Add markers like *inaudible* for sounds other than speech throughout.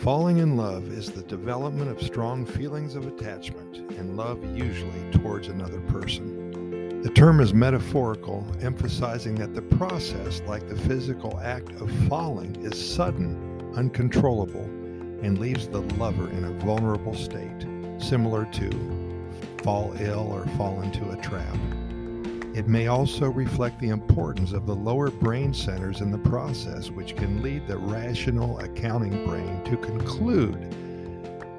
Falling in love is the development of strong feelings of attachment and love usually towards another person. The term is metaphorical, emphasizing that the process, like the physical act of falling, is sudden, uncontrollable, and leaves the lover in a vulnerable state, similar to fall ill or fall into a trap. It may also reflect the importance of the lower brain centers in the process, which can lead the rational accounting brain to conclude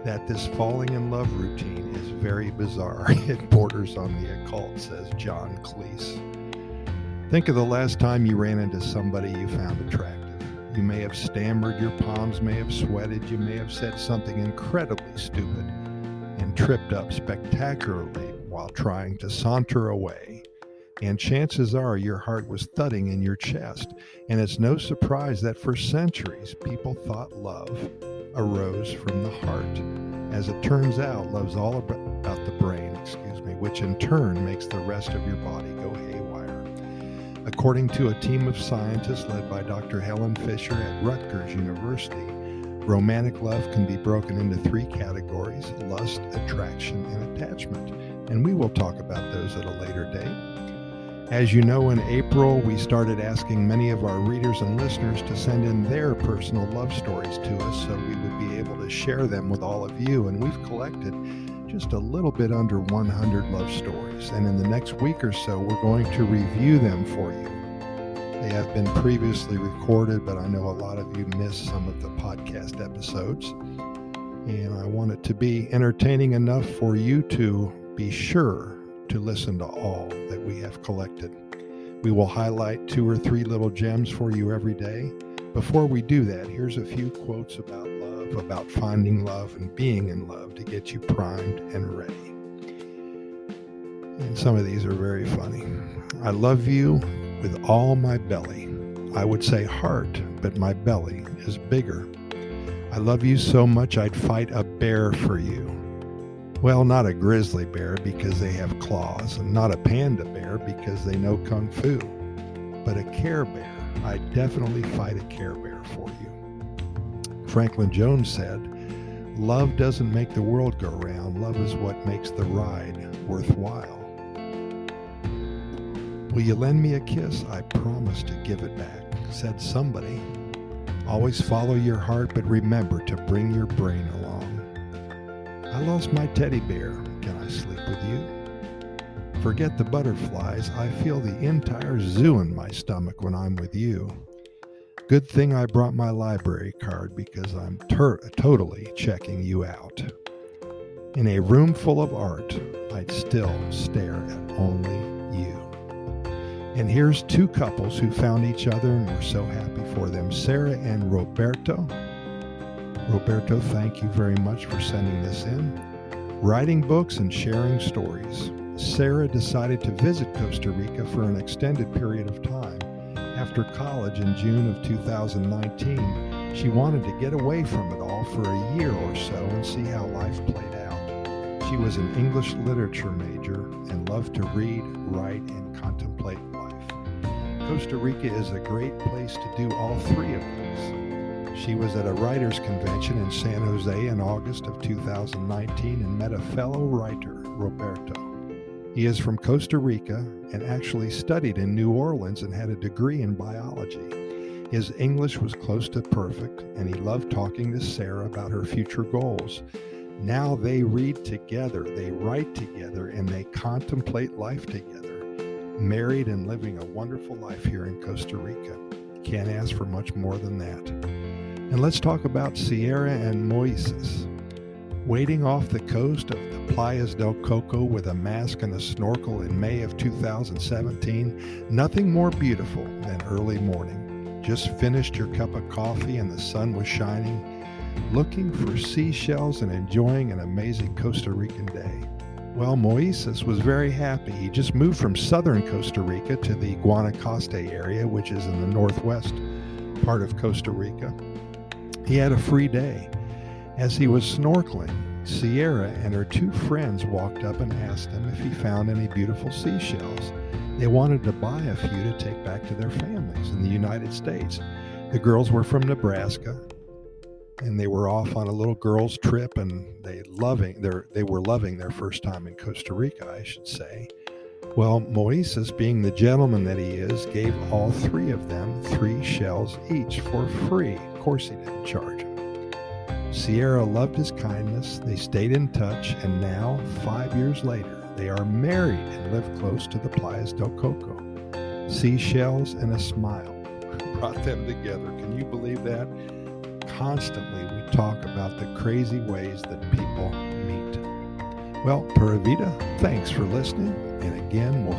that this falling in love routine is very bizarre. *laughs* It borders on the occult, says John Cleese. Think of the last time you ran into somebody you found attractive. You may have stammered, your palms may have sweated, you may have said something incredibly stupid and tripped up spectacularly while trying to saunter away and chances are your heart was thudding in your chest. And it's no surprise that for centuries people thought love arose from the heart. As it turns out, love's all about the brain, excuse me, which in turn makes the rest of your body go haywire. According to a team of scientists led by Dr. Helen Fisher at Rutgers University, romantic love can be broken into three categories lust, attraction, and attachment. And we will talk about those at a later date. As you know, in April, we started asking many of our readers and listeners to send in their personal love stories to us so we would be able to share them with all of you. And we've collected just a little bit under 100 love stories. And in the next week or so, we're going to review them for you. They have been previously recorded, but I know a lot of you missed some of the podcast episodes. And I want it to be entertaining enough for you to be sure to listen to all that we have collected. We will highlight two or three little gems for you every day. Before we do that, here's a few quotes about love, about finding love and being in love to get you primed and ready. And some of these are very funny. I love you with all my belly. I would say heart, but my belly is bigger. I love you so much I'd fight a bear for you. Well, not a grizzly bear because they have claws, and not a panda bear because they know kung fu, but a care bear. I definitely fight a care bear for you. Franklin Jones said, Love doesn't make the world go round, love is what makes the ride worthwhile. Will you lend me a kiss? I promise to give it back, said somebody. Always follow your heart, but remember to bring your brain along. I lost my teddy bear. Can I sleep with you? Forget the butterflies. I feel the entire zoo in my stomach when I'm with you. Good thing I brought my library card because I'm ter- totally checking you out. In a room full of art, I'd still stare at only you. And here's two couples who found each other and were so happy for them Sarah and Roberto. Roberto, thank you very much for sending this in. Writing books and sharing stories. Sarah decided to visit Costa Rica for an extended period of time. After college in June of 2019, she wanted to get away from it all for a year or so and see how life played out. She was an English literature major and loved to read, write, and contemplate life. Costa Rica is a great place to do all three of these. She was at a writers' convention in San Jose in August of 2019 and met a fellow writer, Roberto. He is from Costa Rica and actually studied in New Orleans and had a degree in biology. His English was close to perfect, and he loved talking to Sarah about her future goals. Now they read together, they write together, and they contemplate life together, married and living a wonderful life here in Costa Rica. Can't ask for much more than that. And let's talk about Sierra and Moises. Waiting off the coast of the Playas del Coco with a mask and a snorkel in May of 2017, nothing more beautiful than early morning. Just finished your cup of coffee and the sun was shining, looking for seashells and enjoying an amazing Costa Rican day. Well, Moises was very happy. He just moved from southern Costa Rica to the Guanacaste area, which is in the northwest part of Costa Rica. He had a free day. As he was snorkeling, Sierra and her two friends walked up and asked him if he found any beautiful seashells. They wanted to buy a few to take back to their families in the United States. The girls were from Nebraska. and they were off on a little girls' trip, and they loving their they were loving their first time in Costa Rica, I should say. Well, Moises, being the gentleman that he is, gave all three of them three shells each for free. Course, he didn't charge him. Sierra loved his kindness. They stayed in touch, and now, five years later, they are married and live close to the Playas del Coco. Seashells and a smile *laughs* brought them together. Can you believe that? Constantly, we talk about the crazy ways that people meet. Well, Pura Vida, thanks for listening. And again, we'll